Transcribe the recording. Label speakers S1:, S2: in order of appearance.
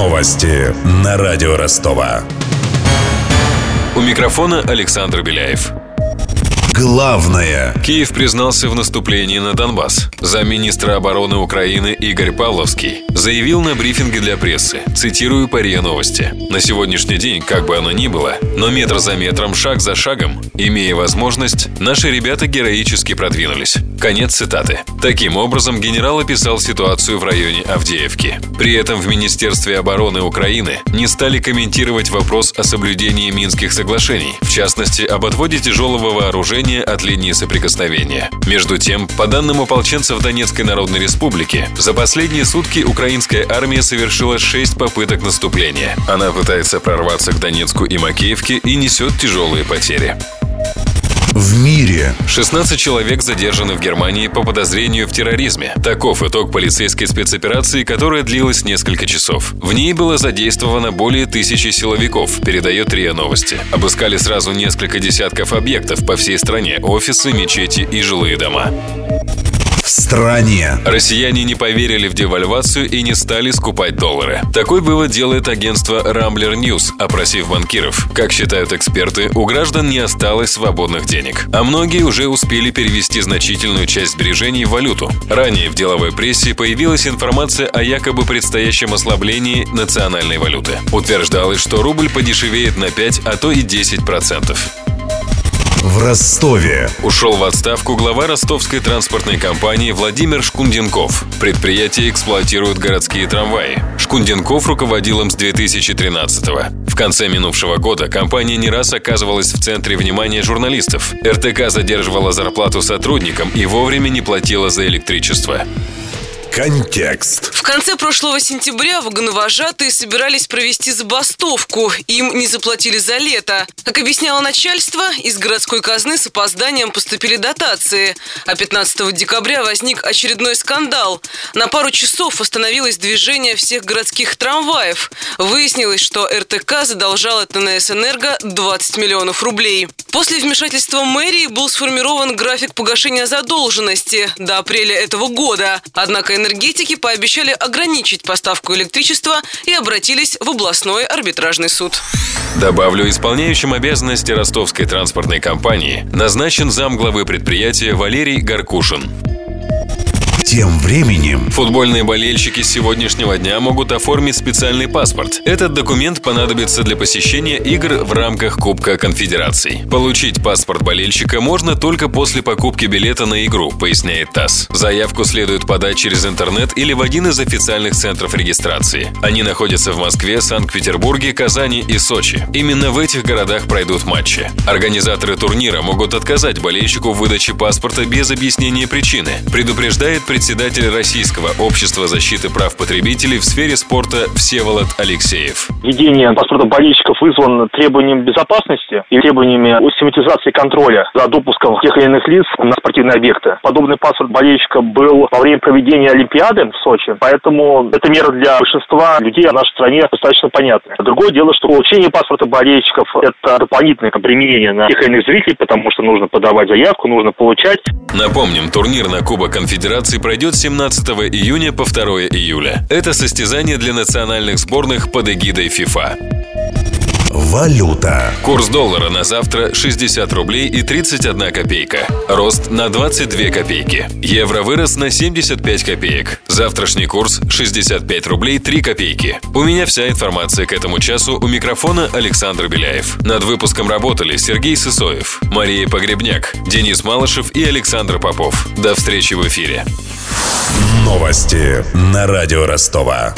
S1: Новости на радио Ростова.
S2: У микрофона Александр Беляев.
S1: Главное
S2: Киев признался в наступлении на Донбасс. Замминистра обороны Украины Игорь Павловский заявил на брифинге для прессы, цитирую по РИА Новости. «На сегодняшний день, как бы оно ни было, но метр за метром, шаг за шагом, имея возможность, наши ребята героически продвинулись». Конец цитаты. Таким образом, генерал описал ситуацию в районе Авдеевки. При этом в Министерстве обороны Украины не стали комментировать вопрос о соблюдении Минских соглашений, в частности, об отводе тяжелого вооружения от линии соприкосновения. Между тем, по данным ополченцев Донецкой Народной Республики, за последние сутки украинская армия совершила шесть попыток наступления. Она пытается прорваться к Донецку и Макеевке и несет тяжелые потери.
S1: В мире
S2: 16 человек задержаны в Германии по подозрению в терроризме. Таков итог полицейской спецоперации, которая длилась несколько часов. В ней было задействовано более тысячи силовиков, передает РИА Новости. Обыскали сразу несколько десятков объектов по всей стране – офисы, мечети и жилые дома.
S1: В стране.
S2: Россияне не поверили в девальвацию и не стали скупать доллары. Такой вывод делает агентство Rambler News, опросив банкиров. Как считают эксперты, у граждан не осталось свободных денег. А многие уже успели перевести значительную часть сбережений в валюту. Ранее в деловой прессе появилась информация о якобы предстоящем ослаблении национальной валюты. Утверждалось, что рубль подешевеет на 5, а то и 10%.
S1: Ростове
S2: Ушел в отставку глава ростовской транспортной компании Владимир Шкунденков. Предприятие эксплуатирует городские трамваи. Шкунденков руководил им с 2013-го. В конце минувшего года компания не раз оказывалась в центре внимания журналистов. РТК задерживала зарплату сотрудникам и вовремя не платила за электричество.
S1: Контекст.
S3: В конце прошлого сентября вагоновожатые собирались провести забастовку. Им не заплатили за лето. Как объясняло начальство, из городской казны с опозданием поступили дотации. А 15 декабря возник очередной скандал. На пару часов остановилось движение всех городских трамваев. Выяснилось, что РТК задолжала ТНС «Энерго» 20 миллионов рублей. После вмешательства мэрии был сформирован график погашения задолженности до апреля этого года. Однако энергетики пообещали ограничить поставку электричества и обратились в областной арбитражный суд.
S2: Добавлю, исполняющим обязанности ростовской транспортной компании назначен замглавы предприятия Валерий Гаркушин.
S1: Тем временем
S2: Футбольные болельщики сегодняшнего дня могут оформить специальный паспорт. Этот документ понадобится для посещения игр в рамках Кубка Конфедераций. Получить паспорт болельщика можно только после покупки билета на игру, поясняет ТАСС. Заявку следует подать через интернет или в один из официальных центров регистрации. Они находятся в Москве, Санкт-Петербурге, Казани и Сочи. Именно в этих городах пройдут матчи. Организаторы турнира могут отказать болельщику в выдаче паспорта без объяснения причины, предупреждает председатель Российского общества защиты прав потребителей в сфере спорта Всеволод Алексеев.
S4: Введение паспорта болельщиков вызвано требованием безопасности и требованиями систематизации контроля за допуском тех или иных лиц на спортивные объекты. Подобный паспорт болельщика был во время проведения Олимпиады в Сочи, поэтому эта мера для большинства людей в нашей стране достаточно понятна. Другое дело, что получение паспорта болельщиков – это дополнительное обременение на тех или иных зрителей, потому что нужно подавать заявку, нужно получать.
S2: Напомним, турнир на Кубок Конфедерации пройдет с 17 июня по 2 июля. Это состязание для национальных сборных под эгидой ФИФА.
S1: Валюта.
S2: Курс доллара на завтра 60 рублей и 31 копейка. Рост на 22 копейки. Евро вырос на 75 копеек. Завтрашний курс 65 рублей 3 копейки. У меня вся информация к этому часу. У микрофона Александр Беляев. Над выпуском работали Сергей Сысоев, Мария Погребняк, Денис Малышев и Александр Попов. До встречи в эфире.
S1: Новости на радио Ростова.